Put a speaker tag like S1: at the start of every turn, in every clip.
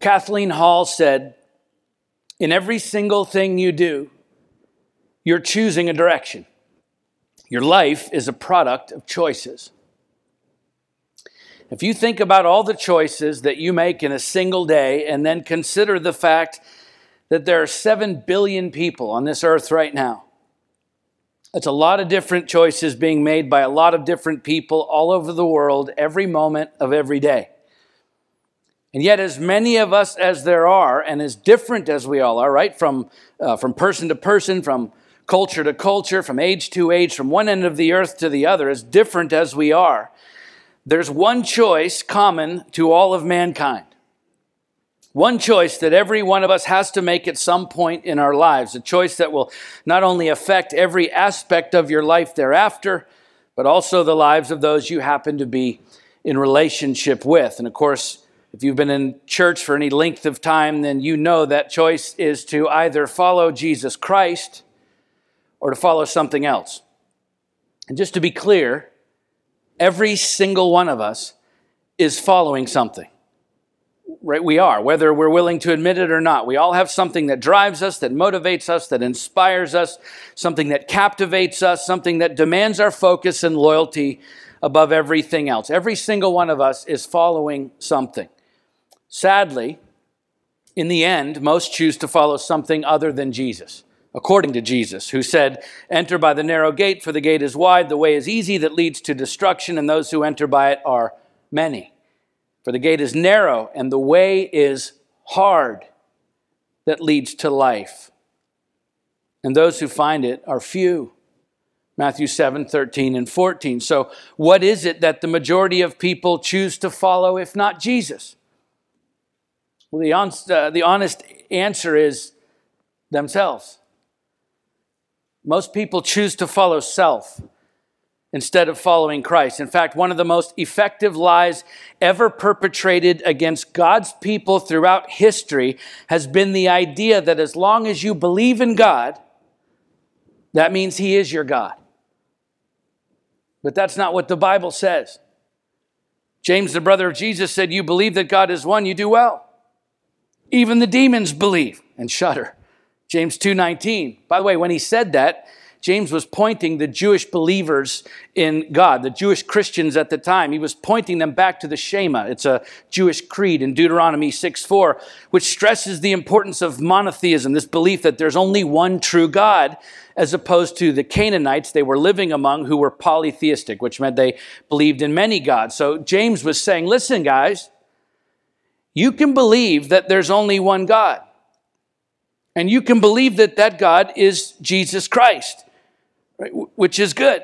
S1: Kathleen Hall said, In every single thing you do, you're choosing a direction. Your life is a product of choices. If you think about all the choices that you make in a single day and then consider the fact that there are 7 billion people on this earth right now, that's a lot of different choices being made by a lot of different people all over the world every moment of every day. And yet, as many of us as there are, and as different as we all are, right, from, uh, from person to person, from culture to culture, from age to age, from one end of the earth to the other, as different as we are, there's one choice common to all of mankind. One choice that every one of us has to make at some point in our lives, a choice that will not only affect every aspect of your life thereafter, but also the lives of those you happen to be in relationship with. And of course, if you've been in church for any length of time, then you know that choice is to either follow Jesus Christ or to follow something else. And just to be clear, every single one of us is following something. Right? We are, whether we're willing to admit it or not. We all have something that drives us, that motivates us, that inspires us, something that captivates us, something that demands our focus and loyalty above everything else. Every single one of us is following something. Sadly, in the end, most choose to follow something other than Jesus according to Jesus, who said, Enter by the narrow gate, for the gate is wide, the way is easy that leads to destruction, and those who enter by it are many. For the gate is narrow, and the way is hard that leads to life. And those who find it are few. Matthew 7, 13, and 14. So, what is it that the majority of people choose to follow if not Jesus? Well, the honest, uh, the honest answer is themselves. Most people choose to follow self instead of following Christ. In fact, one of the most effective lies ever perpetrated against God's people throughout history has been the idea that as long as you believe in God, that means He is your God. But that's not what the Bible says. James, the brother of Jesus, said, You believe that God is one, you do well. Even the demons believe and shudder. James 2:19. By the way, when he said that, James was pointing the Jewish believers in God, the Jewish Christians at the time. He was pointing them back to the Shema. It's a Jewish creed in Deuteronomy 6:4, which stresses the importance of monotheism, this belief that there's only one true God, as opposed to the Canaanites they were living among who were polytheistic, which meant they believed in many gods. So James was saying, listen, guys, you can believe that there's only one God. And you can believe that that God is Jesus Christ, right? which is good.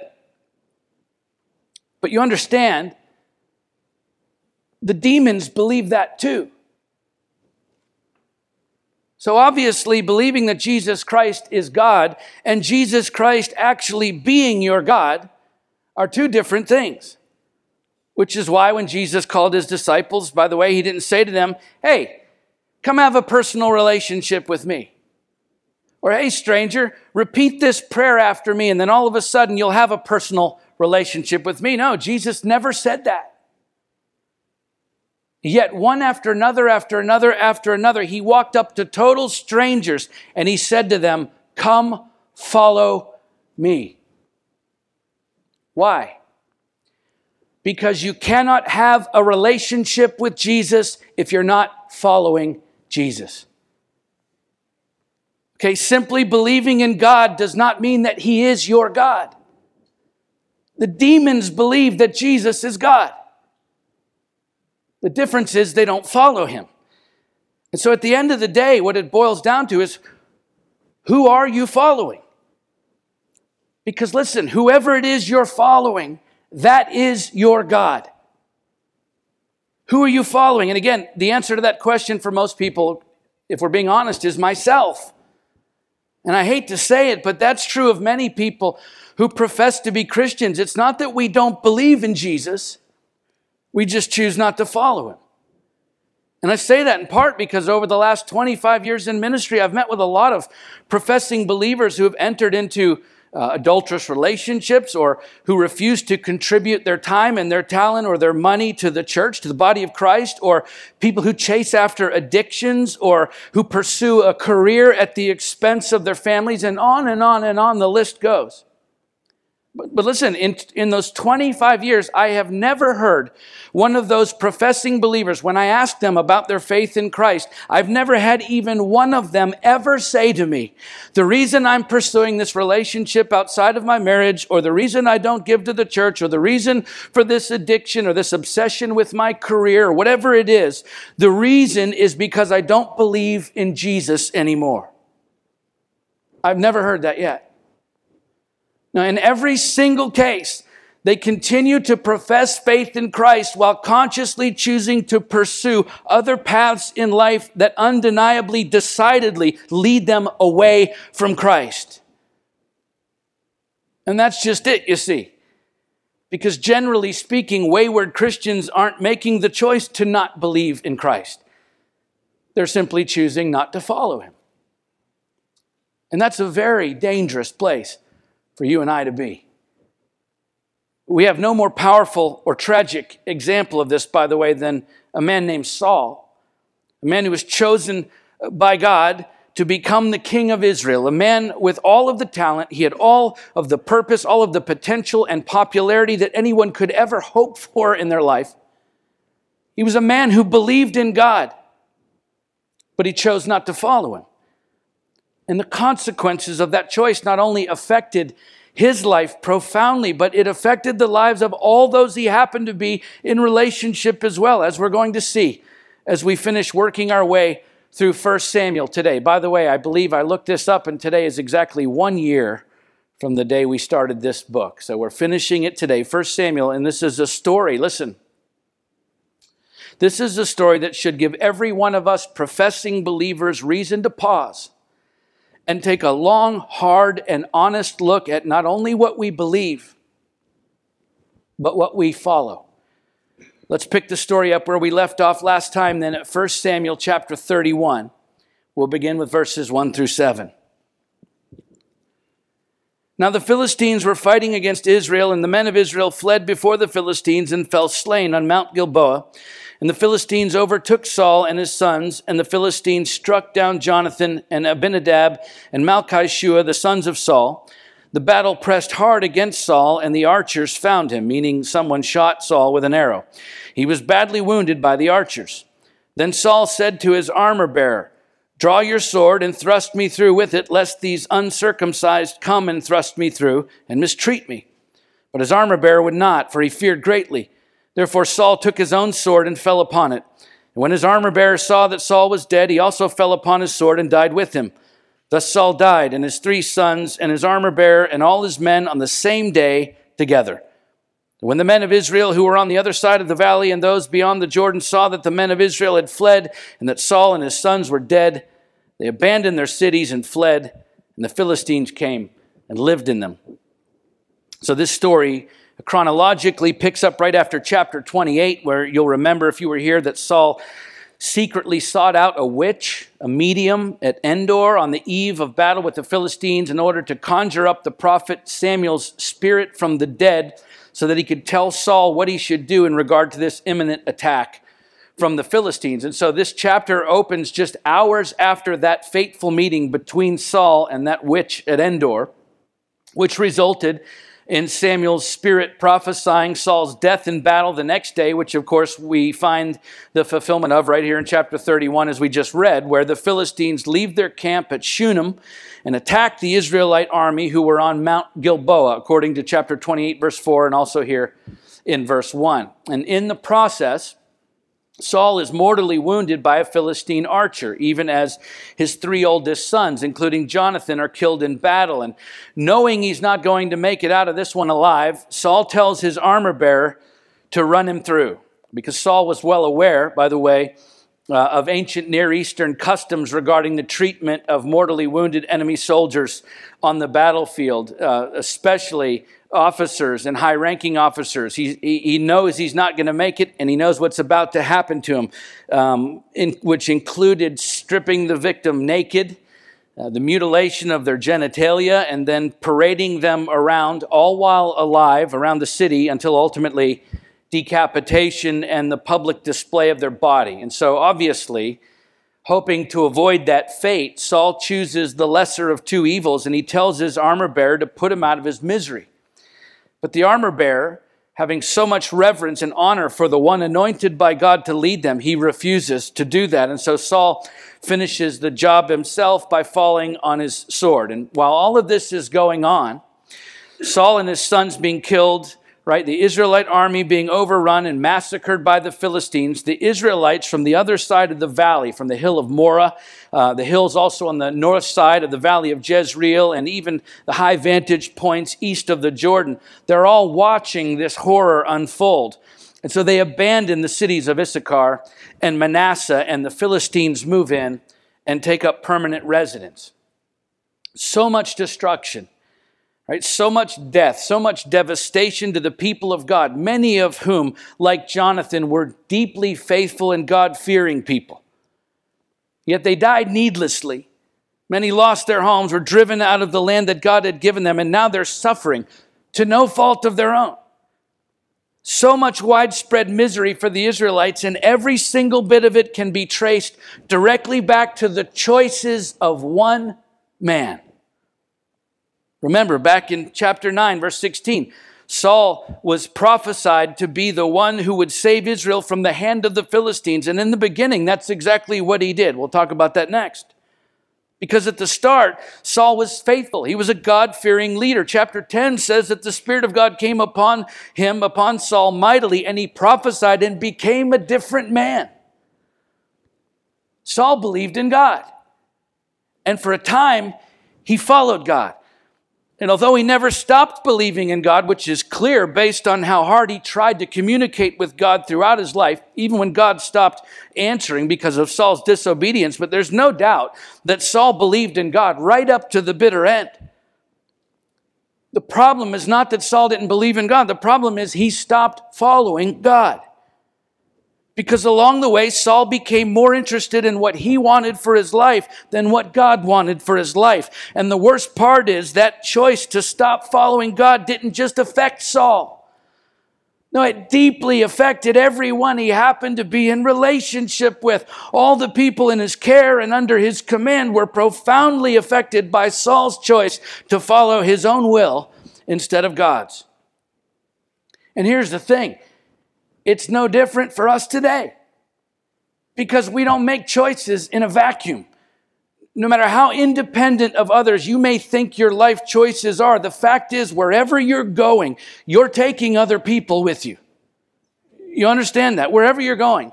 S1: But you understand, the demons believe that too. So, obviously, believing that Jesus Christ is God and Jesus Christ actually being your God are two different things. Which is why when Jesus called his disciples, by the way, he didn't say to them, Hey, come have a personal relationship with me. Or, hey, stranger, repeat this prayer after me, and then all of a sudden you'll have a personal relationship with me. No, Jesus never said that. Yet, one after another, after another, after another, he walked up to total strangers and he said to them, Come, follow me. Why? Because you cannot have a relationship with Jesus if you're not following Jesus. Okay, simply believing in God does not mean that He is your God. The demons believe that Jesus is God. The difference is they don't follow Him. And so at the end of the day, what it boils down to is who are you following? Because listen, whoever it is you're following, that is your God. Who are you following? And again, the answer to that question for most people, if we're being honest, is myself. And I hate to say it, but that's true of many people who profess to be Christians. It's not that we don't believe in Jesus, we just choose not to follow him. And I say that in part because over the last 25 years in ministry, I've met with a lot of professing believers who have entered into uh, adulterous relationships or who refuse to contribute their time and their talent or their money to the church, to the body of Christ, or people who chase after addictions or who pursue a career at the expense of their families, and on and on and on the list goes. But, but listen, in, in those 25 years, I have never heard one of those professing believers, when I ask them about their faith in Christ, I've never had even one of them ever say to me, the reason I'm pursuing this relationship outside of my marriage, or the reason I don't give to the church, or the reason for this addiction, or this obsession with my career, or whatever it is, the reason is because I don't believe in Jesus anymore. I've never heard that yet. Now, in every single case, they continue to profess faith in Christ while consciously choosing to pursue other paths in life that undeniably, decidedly lead them away from Christ. And that's just it, you see. Because generally speaking, wayward Christians aren't making the choice to not believe in Christ. They're simply choosing not to follow him. And that's a very dangerous place for you and I to be. We have no more powerful or tragic example of this, by the way, than a man named Saul, a man who was chosen by God to become the king of Israel, a man with all of the talent. He had all of the purpose, all of the potential and popularity that anyone could ever hope for in their life. He was a man who believed in God, but he chose not to follow him. And the consequences of that choice not only affected his life profoundly, but it affected the lives of all those he happened to be in relationship as well, as we're going to see as we finish working our way through 1 Samuel today. By the way, I believe I looked this up, and today is exactly one year from the day we started this book. So we're finishing it today, 1 Samuel, and this is a story. Listen. This is a story that should give every one of us professing believers reason to pause and take a long, hard, and honest look at not only what we believe, but what we follow. Let's pick the story up where we left off last time, then at 1 Samuel chapter 31. We'll begin with verses 1 through 7. Now the Philistines were fighting against Israel, and the men of Israel fled before the Philistines and fell slain on Mount Gilboa. And the Philistines overtook Saul and his sons, and the Philistines struck down Jonathan and Abinadab and Malchishua, the sons of Saul. The battle pressed hard against Saul, and the archers found him, meaning someone shot Saul with an arrow. He was badly wounded by the archers. Then Saul said to his armor bearer, Draw your sword and thrust me through with it, lest these uncircumcised come and thrust me through and mistreat me. But his armor bearer would not, for he feared greatly. Therefore Saul took his own sword and fell upon it. And when his armor bearer saw that Saul was dead, he also fell upon his sword and died with him. Thus Saul died, and his three sons, and his armor bearer, and all his men on the same day together. When the men of Israel who were on the other side of the valley and those beyond the Jordan saw that the men of Israel had fled and that Saul and his sons were dead, they abandoned their cities and fled, and the Philistines came and lived in them. So this story chronologically picks up right after chapter 28, where you'll remember if you were here that Saul secretly sought out a witch, a medium at Endor on the eve of battle with the Philistines in order to conjure up the prophet Samuel's spirit from the dead so that he could tell Saul what he should do in regard to this imminent attack from the Philistines. And so this chapter opens just hours after that fateful meeting between Saul and that witch at Endor, which resulted in Samuel's spirit prophesying Saul's death in battle the next day, which of course we find the fulfillment of right here in chapter 31, as we just read, where the Philistines leave their camp at Shunem and attack the Israelite army who were on Mount Gilboa, according to chapter 28, verse 4, and also here in verse 1. And in the process, Saul is mortally wounded by a Philistine archer, even as his three oldest sons, including Jonathan, are killed in battle. And knowing he's not going to make it out of this one alive, Saul tells his armor bearer to run him through. Because Saul was well aware, by the way, uh, of ancient Near Eastern customs regarding the treatment of mortally wounded enemy soldiers on the battlefield, uh, especially officers and high ranking officers. He, he knows he's not going to make it, and he knows what's about to happen to him, um, in, which included stripping the victim naked, uh, the mutilation of their genitalia, and then parading them around, all while alive, around the city until ultimately decapitation and the public display of their body. And so, obviously, hoping to avoid that fate, Saul chooses the lesser of two evils and he tells his armor bearer to put him out of his misery. But the armor bearer, having so much reverence and honor for the one anointed by God to lead them, he refuses to do that. And so Saul finishes the job himself by falling on his sword. And while all of this is going on, Saul and his sons being killed, right? The Israelite army being overrun and massacred by the Philistines. The Israelites from the other side of the valley, from the hill of Moreh, uh, the hills also on the north side of the valley of Jezreel, and even the high vantage points east of the Jordan, they're all watching this horror unfold. And so they abandon the cities of Issachar and Manasseh, and the Philistines move in and take up permanent residence. So much destruction Right? So much death, so much devastation to the people of God, many of whom, like Jonathan, were deeply faithful and God fearing people. Yet they died needlessly. Many lost their homes, were driven out of the land that God had given them, and now they're suffering to no fault of their own. So much widespread misery for the Israelites, and every single bit of it can be traced directly back to the choices of one man. Remember, back in chapter 9, verse 16, Saul was prophesied to be the one who would save Israel from the hand of the Philistines. And in the beginning, that's exactly what he did. We'll talk about that next. Because at the start, Saul was faithful. He was a God fearing leader. Chapter 10 says that the Spirit of God came upon him, upon Saul mightily, and he prophesied and became a different man. Saul believed in God. And for a time, he followed God. And although he never stopped believing in God, which is clear based on how hard he tried to communicate with God throughout his life, even when God stopped answering because of Saul's disobedience, but there's no doubt that Saul believed in God right up to the bitter end. The problem is not that Saul didn't believe in God, the problem is he stopped following God. Because along the way, Saul became more interested in what he wanted for his life than what God wanted for his life. And the worst part is that choice to stop following God didn't just affect Saul. No, it deeply affected everyone he happened to be in relationship with. All the people in his care and under his command were profoundly affected by Saul's choice to follow his own will instead of God's. And here's the thing it's no different for us today because we don't make choices in a vacuum. No matter how independent of others you may think your life choices are, the fact is, wherever you're going, you're taking other people with you. You understand that? Wherever you're going,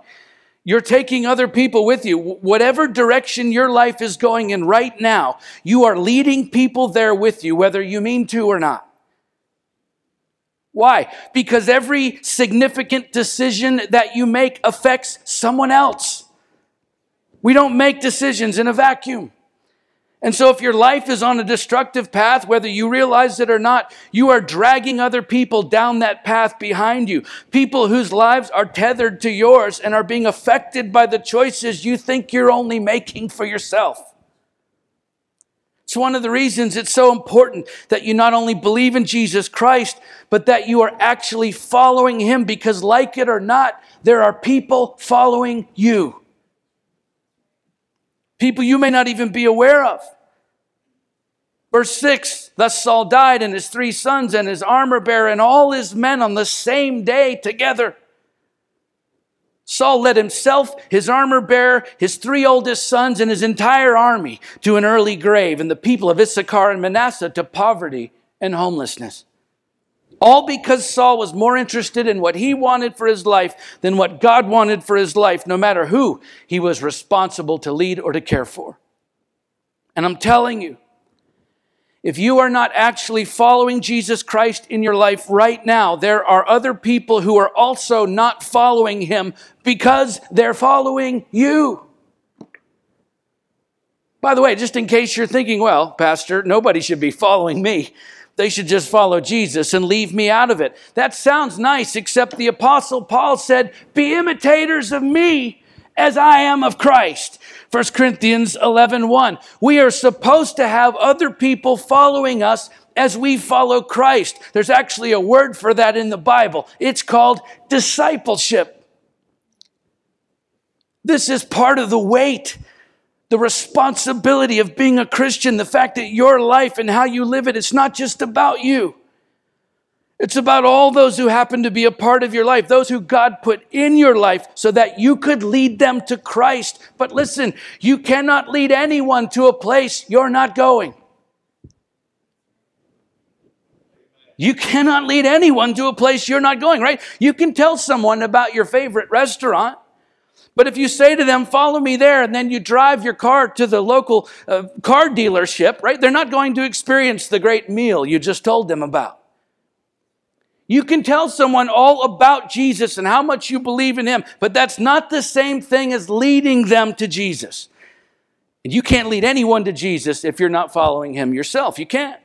S1: you're taking other people with you. Whatever direction your life is going in right now, you are leading people there with you, whether you mean to or not. Why? Because every significant decision that you make affects someone else. We don't make decisions in a vacuum. And so, if your life is on a destructive path, whether you realize it or not, you are dragging other people down that path behind you. People whose lives are tethered to yours and are being affected by the choices you think you're only making for yourself. It's one of the reasons it's so important that you not only believe in Jesus Christ, but that you are actually following him because, like it or not, there are people following you. People you may not even be aware of. Verse 6 Thus Saul died, and his three sons, and his armor bearer, and all his men on the same day together. Saul led himself, his armor bearer, his three oldest sons, and his entire army to an early grave, and the people of Issachar and Manasseh to poverty and homelessness. All because Saul was more interested in what he wanted for his life than what God wanted for his life, no matter who he was responsible to lead or to care for. And I'm telling you, if you are not actually following Jesus Christ in your life right now, there are other people who are also not following him because they're following you. By the way, just in case you're thinking, well, Pastor, nobody should be following me. They should just follow Jesus and leave me out of it. That sounds nice, except the Apostle Paul said, Be imitators of me as I am of Christ. 1 Corinthians 11 1. We are supposed to have other people following us as we follow Christ. There's actually a word for that in the Bible. It's called discipleship. This is part of the weight, the responsibility of being a Christian, the fact that your life and how you live it, it's not just about you. It's about all those who happen to be a part of your life, those who God put in your life so that you could lead them to Christ. But listen, you cannot lead anyone to a place you're not going. You cannot lead anyone to a place you're not going, right? You can tell someone about your favorite restaurant. But if you say to them, follow me there, and then you drive your car to the local uh, car dealership, right? They're not going to experience the great meal you just told them about. You can tell someone all about Jesus and how much you believe in him, but that's not the same thing as leading them to Jesus. And you can't lead anyone to Jesus if you're not following him yourself. You can't.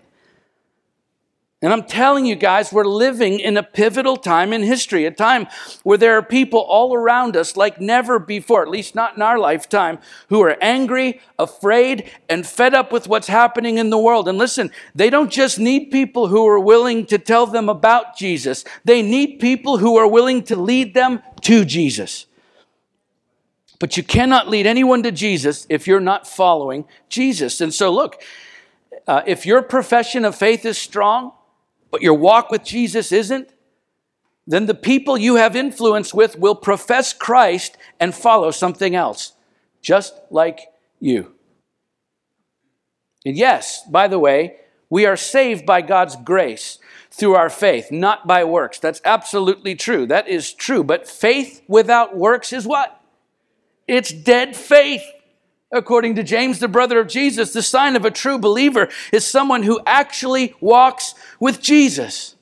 S1: And I'm telling you guys, we're living in a pivotal time in history, a time where there are people all around us like never before, at least not in our lifetime, who are angry, afraid, and fed up with what's happening in the world. And listen, they don't just need people who are willing to tell them about Jesus, they need people who are willing to lead them to Jesus. But you cannot lead anyone to Jesus if you're not following Jesus. And so, look, uh, if your profession of faith is strong, but your walk with Jesus isn't, then the people you have influence with will profess Christ and follow something else, just like you. And yes, by the way, we are saved by God's grace through our faith, not by works. That's absolutely true. That is true. But faith without works is what? It's dead faith. According to James, the brother of Jesus, the sign of a true believer is someone who actually walks with Jesus.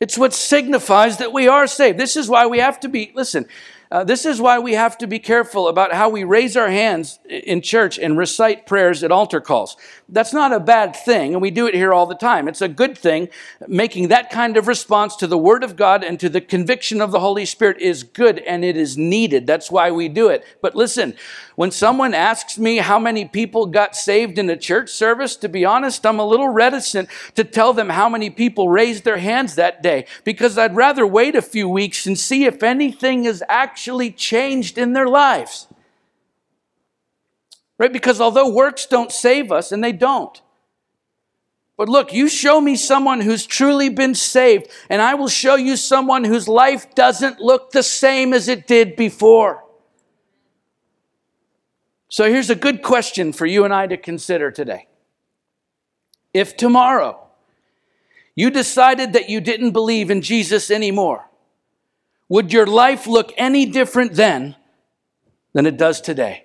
S1: It's what signifies that we are saved. This is why we have to be, listen, uh, this is why we have to be careful about how we raise our hands in church and recite prayers at altar calls. That's not a bad thing, and we do it here all the time. It's a good thing. Making that kind of response to the Word of God and to the conviction of the Holy Spirit is good and it is needed. That's why we do it. But listen, when someone asks me how many people got saved in a church service, to be honest, I'm a little reticent to tell them how many people raised their hands that day because I'd rather wait a few weeks and see if anything is actually actually changed in their lives. Right? Because although works don't save us, and they don't, but look, you show me someone who's truly been saved, and I will show you someone whose life doesn't look the same as it did before. So here's a good question for you and I to consider today. If tomorrow you decided that you didn't believe in Jesus anymore, would your life look any different then than it does today?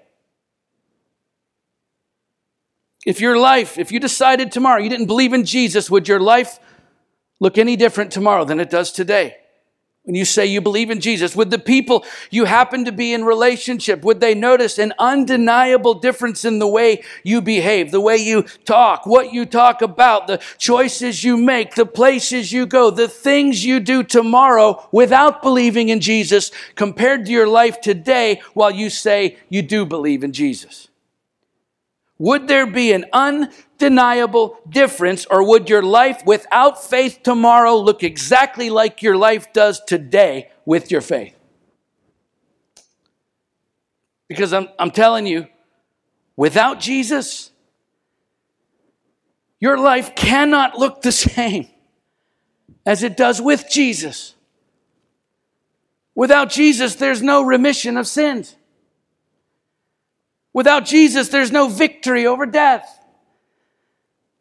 S1: If your life, if you decided tomorrow you didn't believe in Jesus, would your life look any different tomorrow than it does today? When you say you believe in Jesus, would the people you happen to be in relationship, would they notice an undeniable difference in the way you behave, the way you talk, what you talk about, the choices you make, the places you go, the things you do tomorrow without believing in Jesus compared to your life today while you say you do believe in Jesus? Would there be an undeniable difference, or would your life without faith tomorrow look exactly like your life does today with your faith? Because I'm, I'm telling you, without Jesus, your life cannot look the same as it does with Jesus. Without Jesus, there's no remission of sins. Without Jesus, there's no victory over death.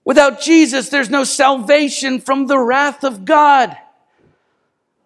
S1: Without Jesus, there's no salvation from the wrath of God.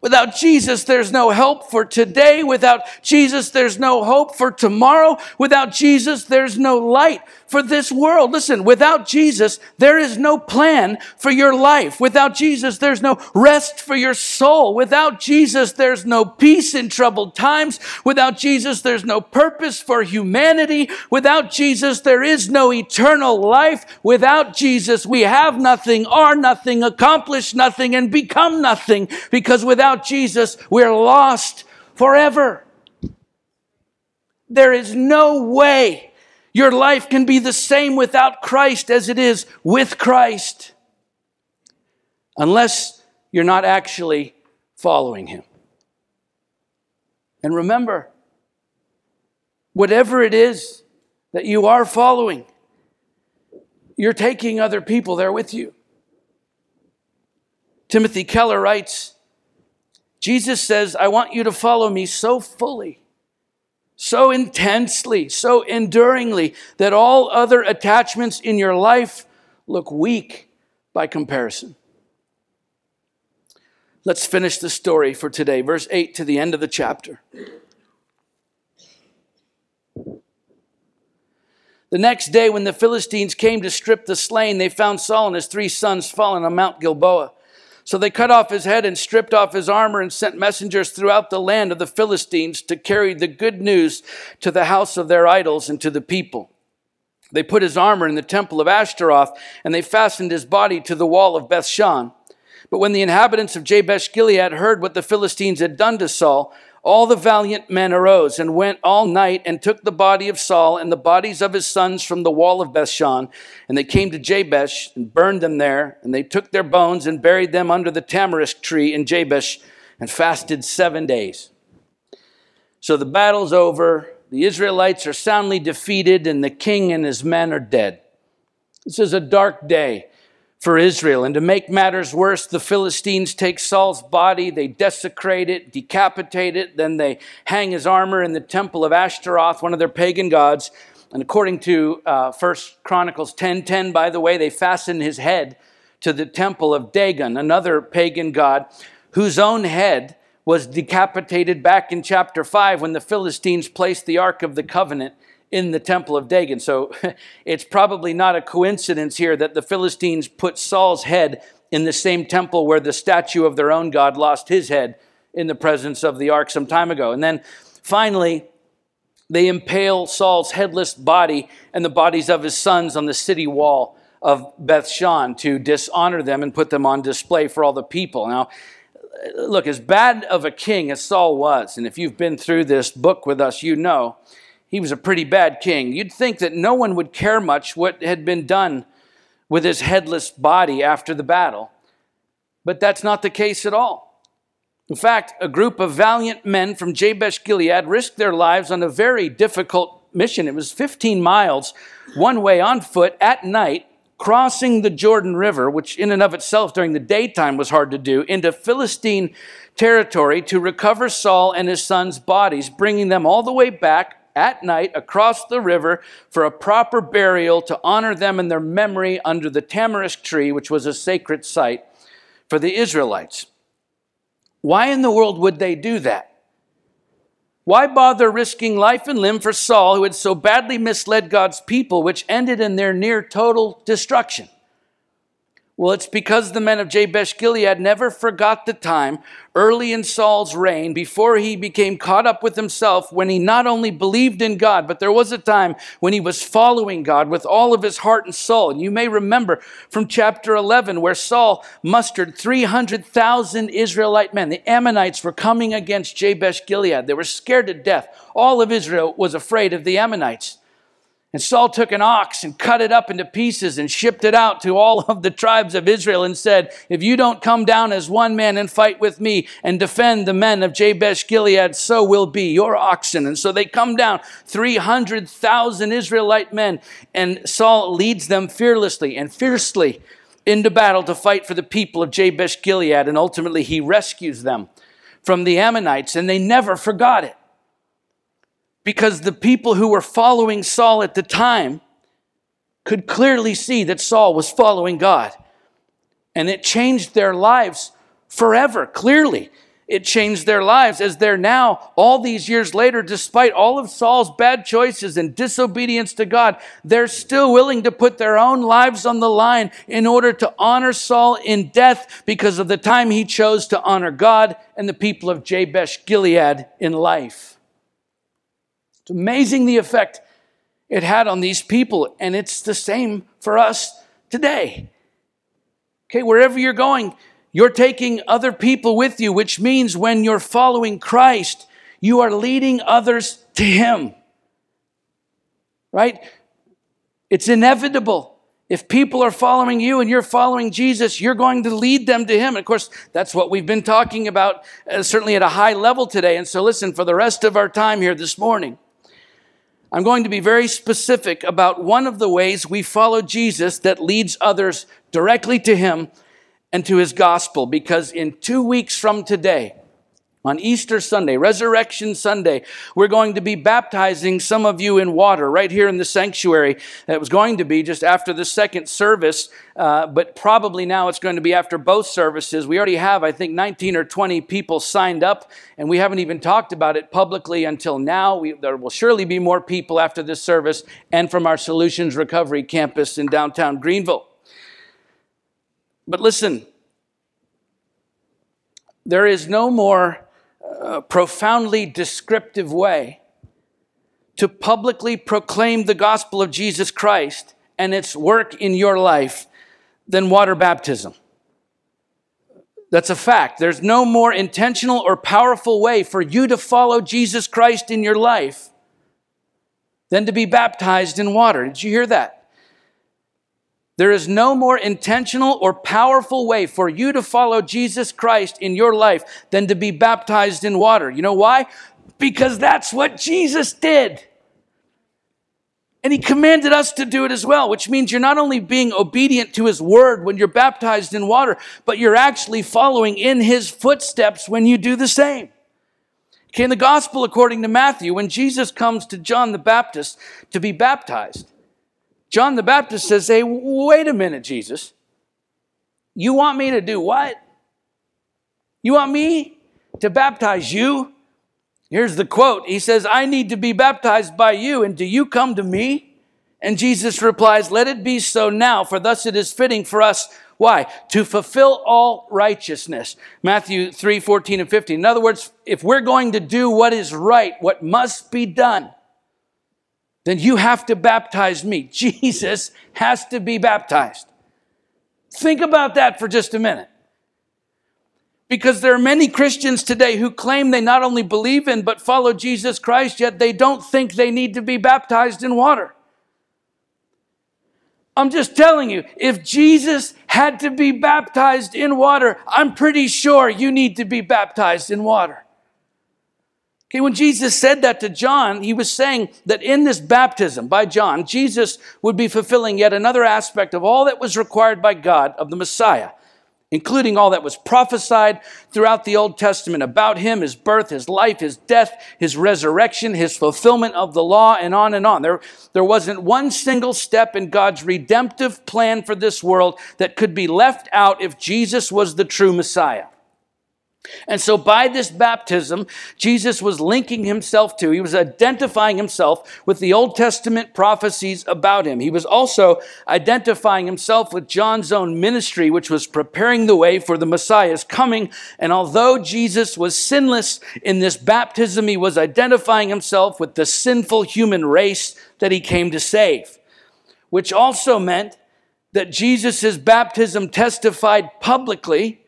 S1: Without Jesus, there's no help for today. Without Jesus, there's no hope for tomorrow. Without Jesus, there's no light for this world. Listen, without Jesus, there is no plan for your life. Without Jesus, there's no rest for your soul. Without Jesus, there's no peace in troubled times. Without Jesus, there's no purpose for humanity. Without Jesus, there is no eternal life. Without Jesus, we have nothing, are nothing, accomplish nothing, and become nothing because without Jesus, we're lost forever. There is no way your life can be the same without Christ as it is with Christ unless you're not actually following Him. And remember, whatever it is that you are following, you're taking other people there with you. Timothy Keller writes Jesus says, I want you to follow me so fully, so intensely, so enduringly that all other attachments in your life look weak by comparison. Let's finish the story for today, verse 8 to the end of the chapter. The next day, when the Philistines came to strip the slain, they found Saul and his three sons fallen on Mount Gilboa. So they cut off his head and stripped off his armor and sent messengers throughout the land of the Philistines to carry the good news to the house of their idols and to the people. They put his armor in the temple of Ashtaroth and they fastened his body to the wall of Bethshan. But when the inhabitants of Jabesh Gilead heard what the Philistines had done to Saul, all the valiant men arose and went all night and took the body of Saul and the bodies of his sons from the wall of Bethshan. And they came to Jabesh and burned them there. And they took their bones and buried them under the tamarisk tree in Jabesh and fasted seven days. So the battle's over. The Israelites are soundly defeated, and the king and his men are dead. This is a dark day for Israel. And to make matters worse, the Philistines take Saul's body, they desecrate it, decapitate it, then they hang his armor in the temple of Ashtaroth, one of their pagan gods. And according to uh, 1 Chronicles 10:10, by the way, they fasten his head to the temple of Dagon, another pagan god, whose own head was decapitated back in chapter 5 when the Philistines placed the Ark of the Covenant in the temple of Dagon. So it's probably not a coincidence here that the Philistines put Saul's head in the same temple where the statue of their own God lost his head in the presence of the ark some time ago. And then finally, they impale Saul's headless body and the bodies of his sons on the city wall of Bethshan to dishonor them and put them on display for all the people. Now, look, as bad of a king as Saul was, and if you've been through this book with us, you know he was a pretty bad king. You'd think that no one would care much what had been done with his headless body after the battle. But that's not the case at all. In fact, a group of valiant men from Jabesh Gilead risked their lives on a very difficult mission. It was 15 miles one way on foot at night, crossing the Jordan River, which in and of itself during the daytime was hard to do, into Philistine territory to recover Saul and his sons' bodies, bringing them all the way back at night across the river for a proper burial to honor them in their memory under the tamarisk tree, which was a sacred site for the Israelites. Why in the world would they do that? Why bother risking life and limb for Saul, who had so badly misled God's people, which ended in their near total destruction? Well, it's because the men of Jabesh Gilead never forgot the time early in Saul's reign before he became caught up with himself when he not only believed in God, but there was a time when he was following God with all of his heart and soul. And you may remember from chapter 11 where Saul mustered 300,000 Israelite men. The Ammonites were coming against Jabesh Gilead. They were scared to death. All of Israel was afraid of the Ammonites. And Saul took an ox and cut it up into pieces and shipped it out to all of the tribes of Israel and said, If you don't come down as one man and fight with me and defend the men of Jabesh Gilead, so will be your oxen. And so they come down, 300,000 Israelite men, and Saul leads them fearlessly and fiercely into battle to fight for the people of Jabesh Gilead. And ultimately, he rescues them from the Ammonites, and they never forgot it because the people who were following Saul at the time could clearly see that Saul was following God. And it changed their lives forever, clearly. It changed their lives as they're now, all these years later, despite all of Saul's bad choices and disobedience to God, they're still willing to put their own lives on the line in order to honor Saul in death because of the time he chose to honor God and the people of Jabesh Gilead in life. It's amazing the effect it had on these people, and it's the same for us today. Okay, wherever you're going, you're taking other people with you, which means when you're following Christ, you are leading others to Him. right? It's inevitable. If people are following you and you're following Jesus, you're going to lead them to Him. And of course, that's what we've been talking about, uh, certainly at a high level today. And so, listen, for the rest of our time here this morning, I'm going to be very specific about one of the ways we follow Jesus that leads others directly to Him and to His gospel. Because in two weeks from today, on Easter Sunday, Resurrection Sunday, we're going to be baptizing some of you in water right here in the sanctuary. It was going to be just after the second service, uh, but probably now it's going to be after both services. We already have, I think, 19 or 20 people signed up, and we haven't even talked about it publicly until now. We, there will surely be more people after this service and from our Solutions Recovery campus in downtown Greenville. But listen, there is no more profoundly descriptive way to publicly proclaim the gospel of Jesus Christ and its work in your life than water baptism. That's a fact. There's no more intentional or powerful way for you to follow Jesus Christ in your life than to be baptized in water. Did you hear that? There is no more intentional or powerful way for you to follow Jesus Christ in your life than to be baptized in water. You know why? Because that's what Jesus did. And he commanded us to do it as well, which means you're not only being obedient to his word when you're baptized in water, but you're actually following in his footsteps when you do the same. Okay, in the gospel according to Matthew, when Jesus comes to John the Baptist to be baptized, John the Baptist says, Hey, wait a minute, Jesus. You want me to do what? You want me to baptize you? Here's the quote He says, I need to be baptized by you, and do you come to me? And Jesus replies, Let it be so now, for thus it is fitting for us. Why? To fulfill all righteousness. Matthew 3 14 and 15. In other words, if we're going to do what is right, what must be done, then you have to baptize me. Jesus has to be baptized. Think about that for just a minute. Because there are many Christians today who claim they not only believe in but follow Jesus Christ, yet they don't think they need to be baptized in water. I'm just telling you, if Jesus had to be baptized in water, I'm pretty sure you need to be baptized in water. Okay, when Jesus said that to John, he was saying that in this baptism by John, Jesus would be fulfilling yet another aspect of all that was required by God of the Messiah, including all that was prophesied throughout the Old Testament about him, his birth, his life, his death, his resurrection, his fulfillment of the law, and on and on. There, there wasn't one single step in God's redemptive plan for this world that could be left out if Jesus was the true Messiah. And so, by this baptism, Jesus was linking himself to, he was identifying himself with the Old Testament prophecies about him. He was also identifying himself with John's own ministry, which was preparing the way for the Messiah's coming. And although Jesus was sinless in this baptism, he was identifying himself with the sinful human race that he came to save, which also meant that Jesus' baptism testified publicly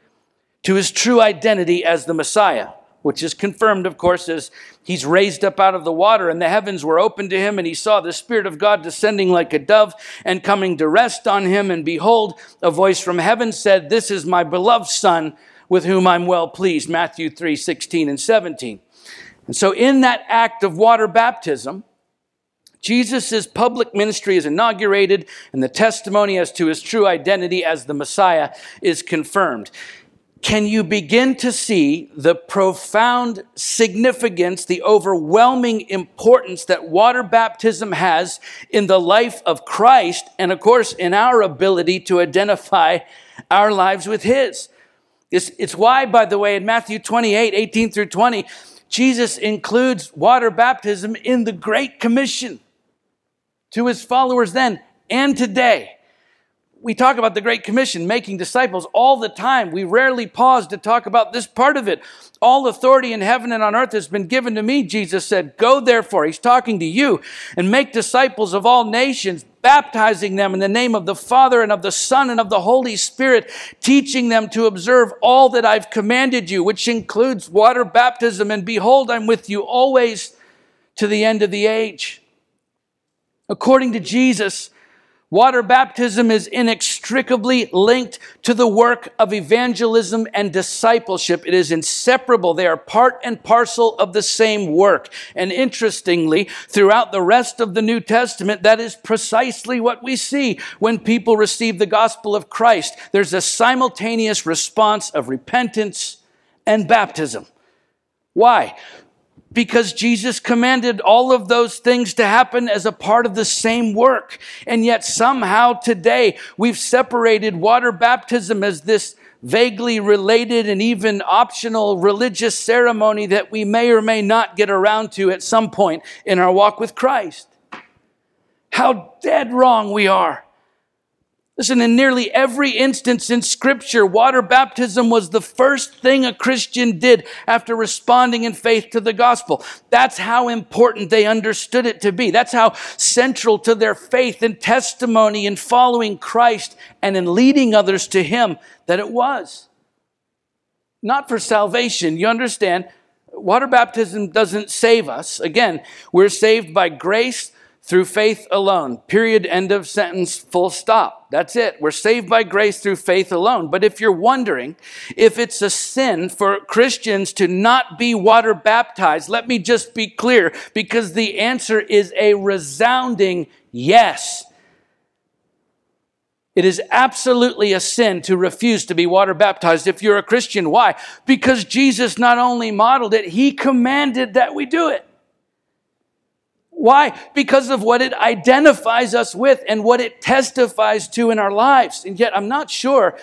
S1: to his true identity as the Messiah, which is confirmed, of course, as he's raised up out of the water and the heavens were opened to him and he saw the Spirit of God descending like a dove and coming to rest on him. And behold, a voice from heaven said, This is my beloved Son with whom I'm well pleased. Matthew 3 16 and 17. And so, in that act of water baptism, Jesus' public ministry is inaugurated, and the testimony as to his true identity as the Messiah is confirmed can you begin to see the profound significance, the overwhelming importance that water baptism has in the life of Christ and, of course, in our ability to identify our lives with His? It's, it's why, by the way, in Matthew 28 18 through 20, Jesus includes water baptism in the Great Commission to His followers then and today we talk about the Great Commission, making disciples all the time. We rarely pause to talk about this part of it. All authority in heaven and on earth has been given to me, Jesus said. Go therefore, he's talking to you, and make disciples of all nations, baptizing them in the name of the Father and of the Son and of the Holy Spirit, teaching them to observe all that I've commanded you, which includes water baptism. And behold, I'm with you always to the end of the age. According to Jesus, Water baptism is inextricably linked to the work of evangelism and discipleship. It is inseparable. They are part and parcel of the same work. And interestingly, throughout the rest of the New Testament, that is precisely what we see when people receive the gospel of Christ. There's a simultaneous response of repentance and baptism. Why? Because Jesus commanded all of those things to happen as a part of the same work. And yet somehow today we've separated water baptism as this vaguely related and even optional religious ceremony that we may or may not get around to at some point in our walk with Christ. How dead wrong we are. Listen, in nearly every instance in Scripture, water baptism was the first thing a Christian did after responding in faith to the gospel. That's how important they understood it to be. That's how central to their faith and testimony in following Christ and in leading others to Him that it was. Not for salvation, you understand. Water baptism doesn't save us. Again, we're saved by grace through faith alone. Period. End of sentence. Full stop. That's it. We're saved by grace through faith alone. But if you're wondering if it's a sin for Christians to not be water baptized, let me just be clear because the answer is a resounding yes. It is absolutely a sin to refuse to be water baptized if you're a Christian. Why? Because Jesus not only modeled it, he commanded that we do it. Why? Because of what it identifies us with and what it testifies to in our lives. And yet, I'm not sure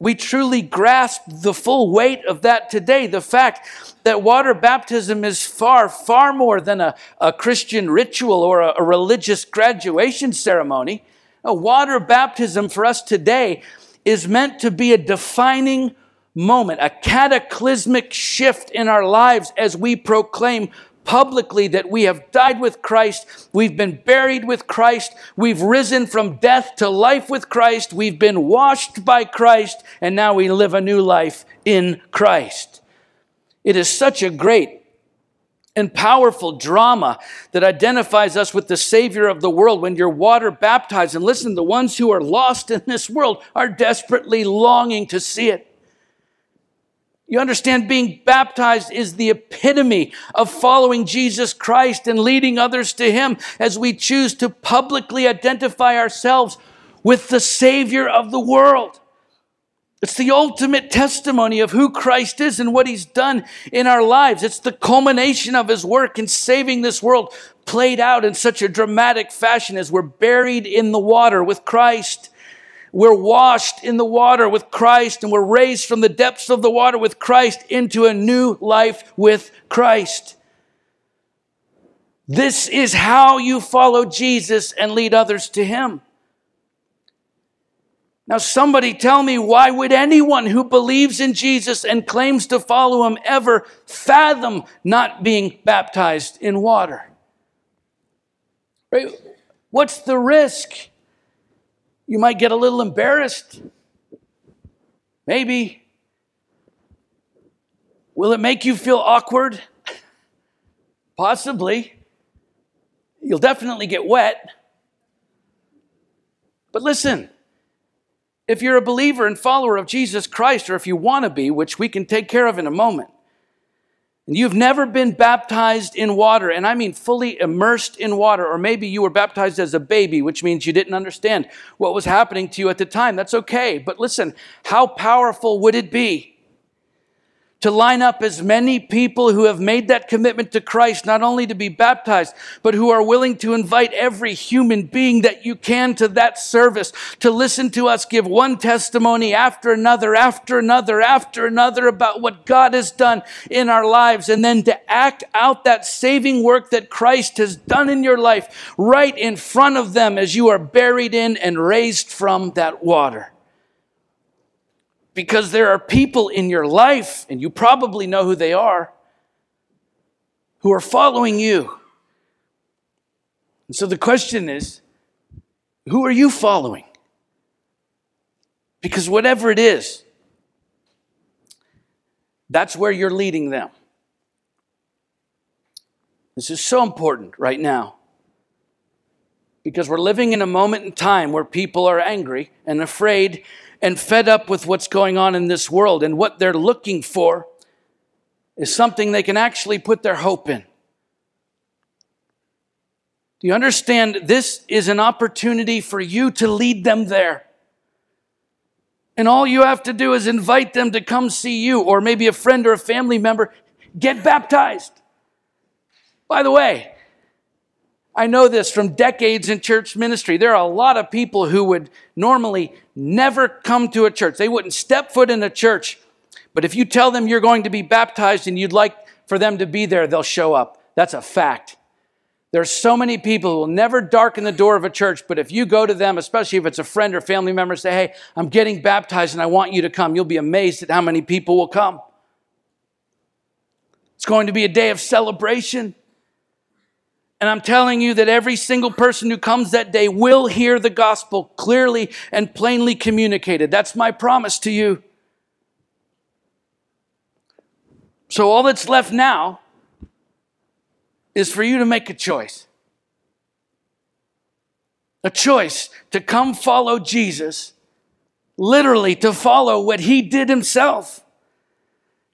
S1: we truly grasp the full weight of that today. The fact that water baptism is far, far more than a, a Christian ritual or a, a religious graduation ceremony. A water baptism for us today is meant to be a defining moment, a cataclysmic shift in our lives as we proclaim publicly that we have died with Christ, we've been buried with Christ, we've risen from death to life with Christ, we've been washed by Christ, and now we live a new life in Christ. It is such a great and powerful drama that identifies us with the Savior of the world when you're water baptized. And listen, the ones who are lost in this world are desperately longing to see it. You understand being baptized is the epitome of following Jesus Christ and leading others to Him as we choose to publicly identify ourselves with the Savior of the world. It's the ultimate testimony of who Christ is and what He's done in our lives. It's the culmination of His work in saving this world played out in such a dramatic fashion as we're buried in the water with Christ. We're washed in the water with Christ and we're raised from the depths of the water with Christ into a new life with Christ. This is how you follow Jesus and lead others to Him. Now, somebody tell me why would anyone who believes in Jesus and claims to follow Him ever fathom not being baptized in water? Right? What's the risk? You might get a little embarrassed. Maybe. Will it make you feel awkward? Possibly. You'll definitely get wet. But listen, if you're a believer and follower of Jesus Christ, or if you want to be, which we can take care of in a moment, and you've never been baptized in water, and I mean fully immersed in water, or maybe you were baptized as a baby, which means you didn't understand what was happening to you at the time. That's okay. But listen, how powerful would it be to line up as many people who have made that commitment to Christ, not only to be baptized, but who are willing to invite every human being that you can to that service, to listen to us give one testimony after another, after another, after another about what God has done in our lives, and then to act out that saving work that Christ has done in your life right in front of them as you are buried in and raised from that water because there are people in your life, and you probably know who they are, who are following you. And so the question is who are you following? Because whatever it is, that's where you're leading them. This is so important right now. Because we're living in a moment in time where people are angry and afraid and fed up with what's going on in this world. And what they're looking for is something they can actually put their hope in. Do you understand? This is an opportunity for you to lead them there. And all you have to do is invite them to come see you, or maybe a friend or a family member, get baptized. By the way, I know this from decades in church ministry. There are a lot of people who would normally never come to a church. They wouldn't step foot in a church. But if you tell them you're going to be baptized and you'd like for them to be there, they'll show up. That's a fact. There's so many people who will never darken the door of a church, but if you go to them, especially if it's a friend or family member, say, Hey, I'm getting baptized and I want you to come, you'll be amazed at how many people will come. It's going to be a day of celebration. And I'm telling you that every single person who comes that day will hear the gospel clearly and plainly communicated. That's my promise to you. So all that's left now is for you to make a choice. A choice to come follow Jesus, literally to follow what he did himself,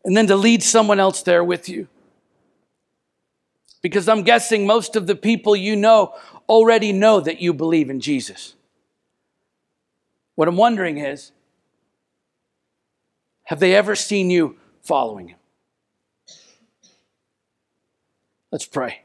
S1: and then to lead someone else there with you. Because I'm guessing most of the people you know already know that you believe in Jesus. What I'm wondering is have they ever seen you following him? Let's pray.